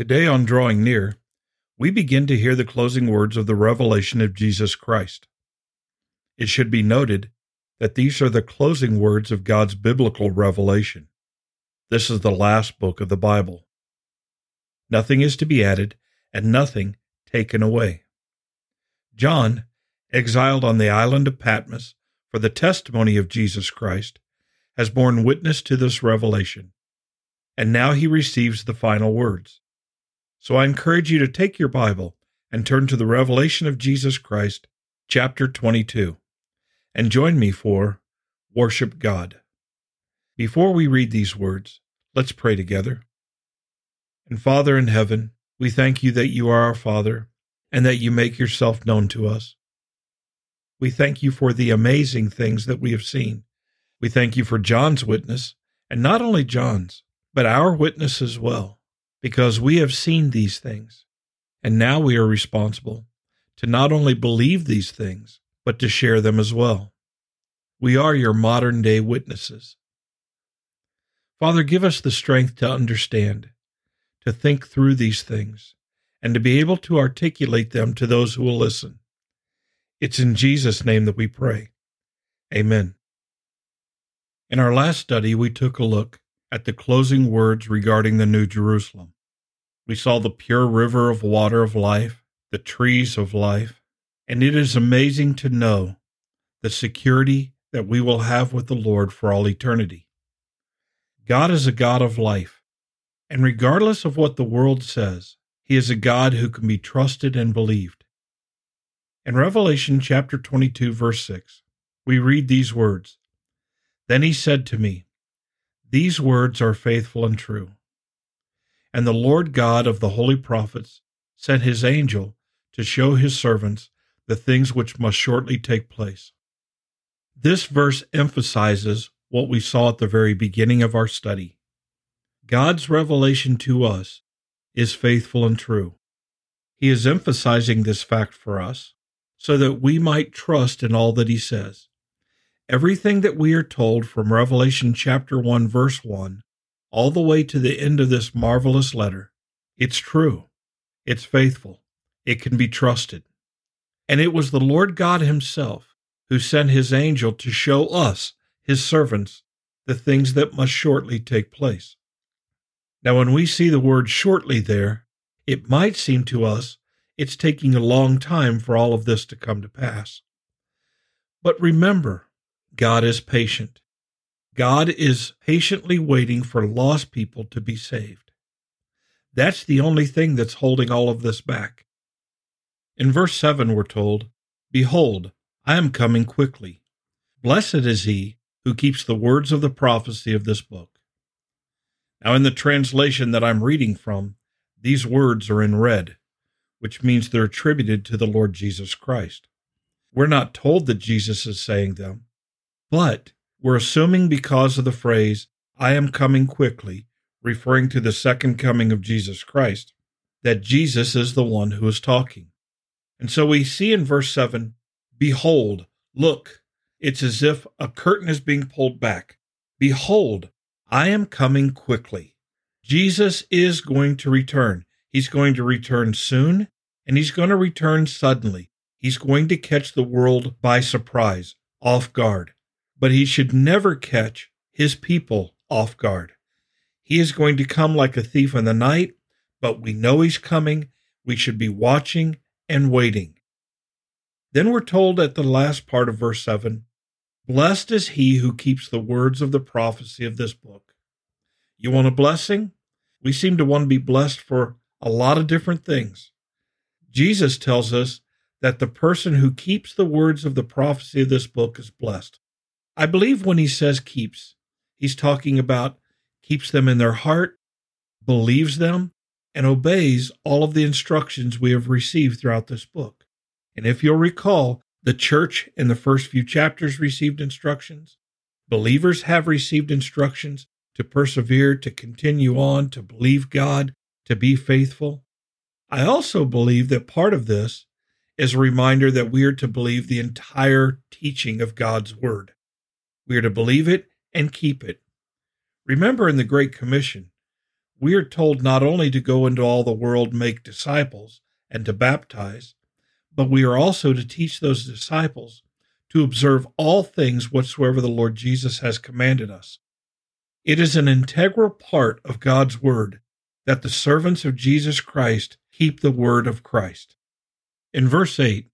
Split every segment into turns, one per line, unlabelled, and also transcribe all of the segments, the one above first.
Today, on Drawing Near, we begin to hear the closing words of the revelation of Jesus Christ. It should be noted that these are the closing words of God's biblical revelation. This is the last book of the Bible. Nothing is to be added and nothing taken away. John, exiled on the island of Patmos for the testimony of Jesus Christ, has borne witness to this revelation, and now he receives the final words. So I encourage you to take your Bible and turn to the revelation of Jesus Christ, chapter 22, and join me for Worship God. Before we read these words, let's pray together. And Father in heaven, we thank you that you are our Father and that you make yourself known to us. We thank you for the amazing things that we have seen. We thank you for John's witness, and not only John's, but our witness as well because we have seen these things. And now we are responsible to not only believe these things, but to share them as well. We are your modern day witnesses. Father, give us the strength to understand, to think through these things, and to be able to articulate them to those who will listen. It's in Jesus' name that we pray. Amen. In our last study, we took a look at the closing words regarding the New Jerusalem. We saw the pure river of water of life, the trees of life, and it is amazing to know the security that we will have with the Lord for all eternity. God is a God of life, and regardless of what the world says, He is a God who can be trusted and believed. In Revelation chapter 22, verse 6, we read these words Then he said to me, these words are faithful and true. And the Lord God of the holy prophets sent his angel to show his servants the things which must shortly take place. This verse emphasizes what we saw at the very beginning of our study. God's revelation to us is faithful and true. He is emphasizing this fact for us so that we might trust in all that he says. Everything that we are told from Revelation chapter 1 verse 1 all the way to the end of this marvelous letter, it's true. It's faithful. It can be trusted. And it was the Lord God himself who sent his angel to show us, his servants, the things that must shortly take place. Now, when we see the word shortly there, it might seem to us it's taking a long time for all of this to come to pass. But remember, God is patient. God is patiently waiting for lost people to be saved. That's the only thing that's holding all of this back. In verse 7, we're told, Behold, I am coming quickly. Blessed is he who keeps the words of the prophecy of this book. Now, in the translation that I'm reading from, these words are in red, which means they're attributed to the Lord Jesus Christ. We're not told that Jesus is saying them, but we're assuming because of the phrase, I am coming quickly, referring to the second coming of Jesus Christ, that Jesus is the one who is talking. And so we see in verse 7 Behold, look, it's as if a curtain is being pulled back. Behold, I am coming quickly. Jesus is going to return. He's going to return soon, and he's going to return suddenly. He's going to catch the world by surprise, off guard but he should never catch his people off guard. He is going to come like a thief in the night, but we know he's coming. We should be watching and waiting. Then we're told at the last part of verse 7 Blessed is he who keeps the words of the prophecy of this book. You want a blessing? We seem to want to be blessed for a lot of different things. Jesus tells us that the person who keeps the words of the prophecy of this book is blessed. I believe when he says keeps, he's talking about keeps them in their heart, believes them, and obeys all of the instructions we have received throughout this book. And if you'll recall, the church in the first few chapters received instructions. Believers have received instructions to persevere, to continue on, to believe God, to be faithful. I also believe that part of this is a reminder that we are to believe the entire teaching of God's Word. We are to believe it and keep it. Remember in the Great Commission, we are told not only to go into all the world, make disciples, and to baptize, but we are also to teach those disciples to observe all things whatsoever the Lord Jesus has commanded us. It is an integral part of God's Word that the servants of Jesus Christ keep the Word of Christ. In verse 8,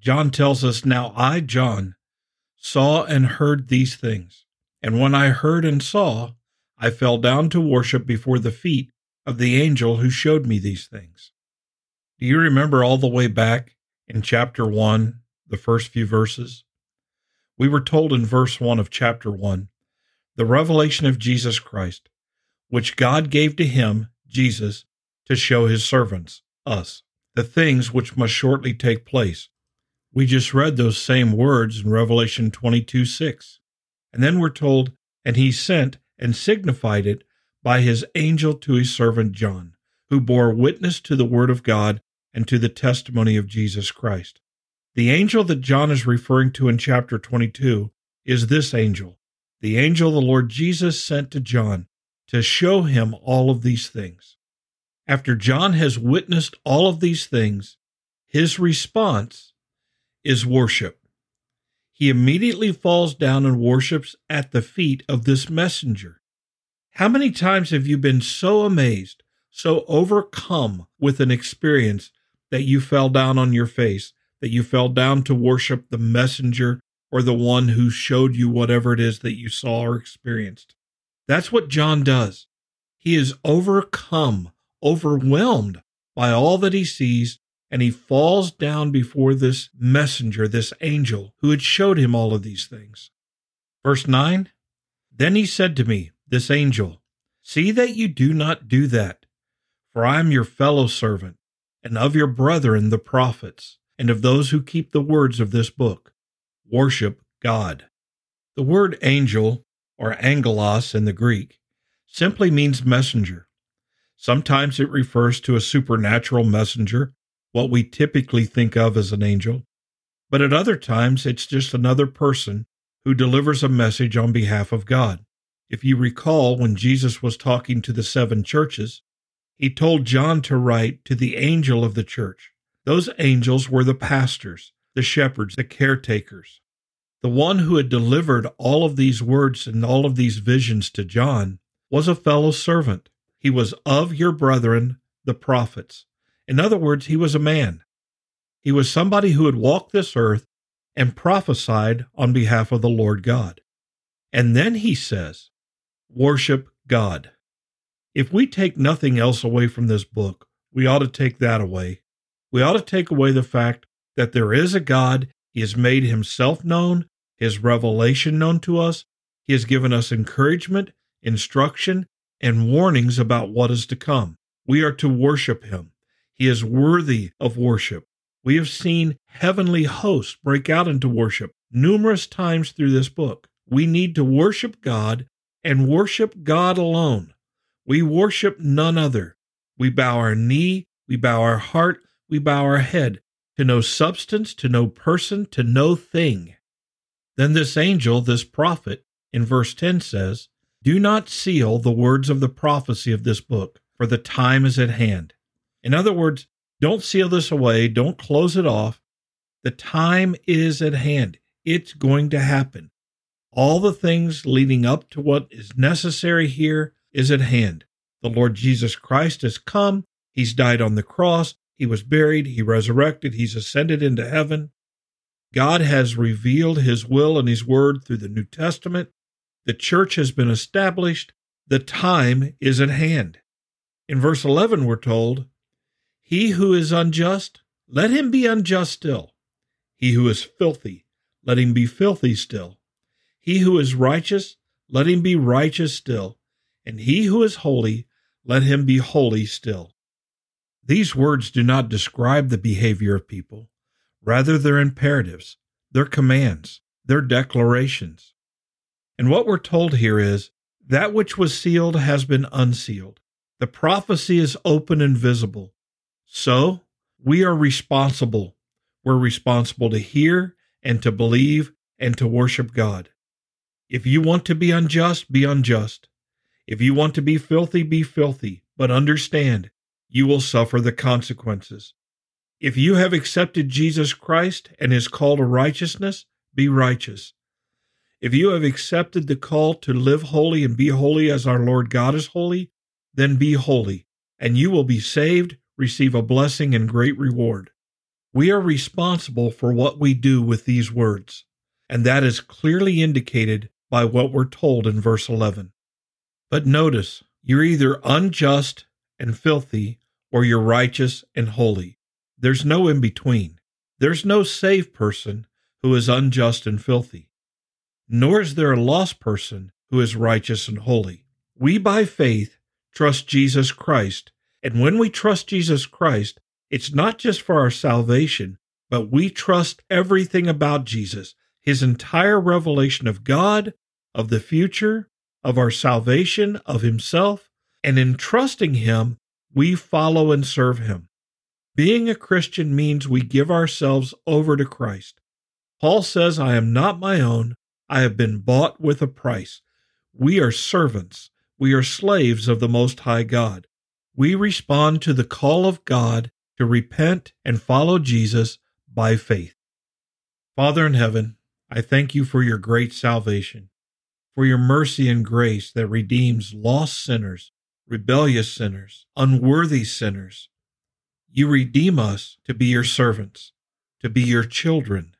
John tells us, Now I, John, saw and heard these things. And when I heard and saw, I fell down to worship before the feet of the angel who showed me these things. Do you remember all the way back in chapter 1, the first few verses? We were told in verse 1 of chapter 1 the revelation of Jesus Christ, which God gave to him, Jesus, to show his servants, us, the things which must shortly take place. We just read those same words in Revelation 22 6. And then we're told, and he sent and signified it by his angel to his servant John, who bore witness to the word of God and to the testimony of Jesus Christ. The angel that John is referring to in chapter 22 is this angel, the angel the Lord Jesus sent to John to show him all of these things. After John has witnessed all of these things, his response is worship he immediately falls down and worships at the feet of this messenger. How many times have you been so amazed, so overcome with an experience that you fell down on your face, that you fell down to worship the messenger or the one who showed you whatever it is that you saw or experienced? That's what John does. He is overcome, overwhelmed by all that he sees and he falls down before this messenger, this angel, who had showed him all of these things. Verse 9 Then he said to me, This angel, see that you do not do that, for I am your fellow servant, and of your brethren the prophets, and of those who keep the words of this book. Worship God. The word angel, or angelos in the Greek, simply means messenger. Sometimes it refers to a supernatural messenger what we typically think of as an angel, but at other times it's just another person who delivers a message on behalf of God. If you recall, when Jesus was talking to the seven churches, he told John to write to the angel of the church. Those angels were the pastors, the shepherds, the caretakers. The one who had delivered all of these words and all of these visions to John was a fellow servant. He was of your brethren, the prophets. In other words, he was a man. He was somebody who had walked this earth and prophesied on behalf of the Lord God. And then he says, Worship God. If we take nothing else away from this book, we ought to take that away. We ought to take away the fact that there is a God. He has made himself known, his revelation known to us. He has given us encouragement, instruction, and warnings about what is to come. We are to worship him. He is worthy of worship. We have seen heavenly hosts break out into worship numerous times through this book. We need to worship God and worship God alone. We worship none other. We bow our knee, we bow our heart, we bow our head to no substance, to no person, to no thing. Then this angel, this prophet, in verse 10 says, Do not seal the words of the prophecy of this book, for the time is at hand. In other words, don't seal this away, don't close it off. The time is at hand. It's going to happen. All the things leading up to what is necessary here is at hand. The Lord Jesus Christ has come. He's died on the cross. He was buried. He resurrected. He's ascended into heaven. God has revealed his will and his word through the New Testament. The church has been established. The time is at hand. In verse 11, we're told, he who is unjust, let him be unjust still. He who is filthy, let him be filthy still. He who is righteous, let him be righteous still. And he who is holy, let him be holy still. These words do not describe the behavior of people. Rather, they're imperatives, they're commands, they're declarations. And what we're told here is that which was sealed has been unsealed. The prophecy is open and visible. So we are responsible. We're responsible to hear and to believe and to worship God. If you want to be unjust, be unjust. If you want to be filthy, be filthy. but understand you will suffer the consequences. If you have accepted Jesus Christ and his call to righteousness, be righteous. If you have accepted the call to live holy and be holy as our Lord God is holy, then be holy, and you will be saved, receive a blessing and great reward. We are responsible for what we do with these words, and that is clearly indicated by what we're told in verse 11. But notice, you're either unjust and filthy, or you're righteous and holy. There's no in between. There's no saved person who is unjust and filthy, nor is there a lost person who is righteous and holy. We, by faith, trust Jesus Christ, and when we trust Jesus Christ, it's not just for our salvation, but we trust everything about Jesus, his entire revelation of God, of the future, of our salvation, of himself, and in trusting him, we follow and serve him. Being a Christian means we give ourselves over to Christ. Paul says, I am not my own, I have been bought with a price. We are servants, we are slaves of the Most High God. We respond to the call of God to repent and follow Jesus by faith. Father in heaven, I thank you for your great salvation, for your mercy and grace that redeems lost sinners, rebellious sinners, unworthy sinners. You redeem us to be your servants, to be your children.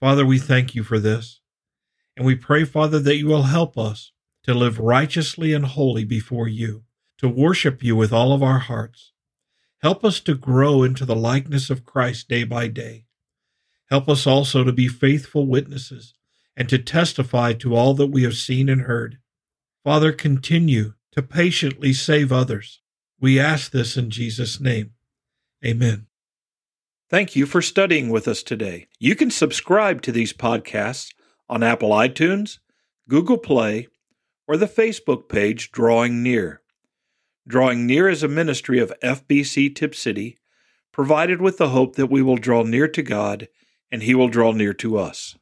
Father, we thank you for this. And we pray, Father, that you will help us to live righteously and holy before you, to worship you with all of our hearts. Help us to grow into the likeness of Christ day by day. Help us also to be faithful witnesses and to testify to all that we have seen and heard. Father, continue to patiently save others we ask this in Jesus' name. Amen. Thank you for studying with us today. You can subscribe to these podcasts on Apple iTunes, Google Play, or the Facebook page Drawing Near. Drawing Near is a ministry of FBC Tipp City, provided with the hope that we will draw near to God and He will draw near to us.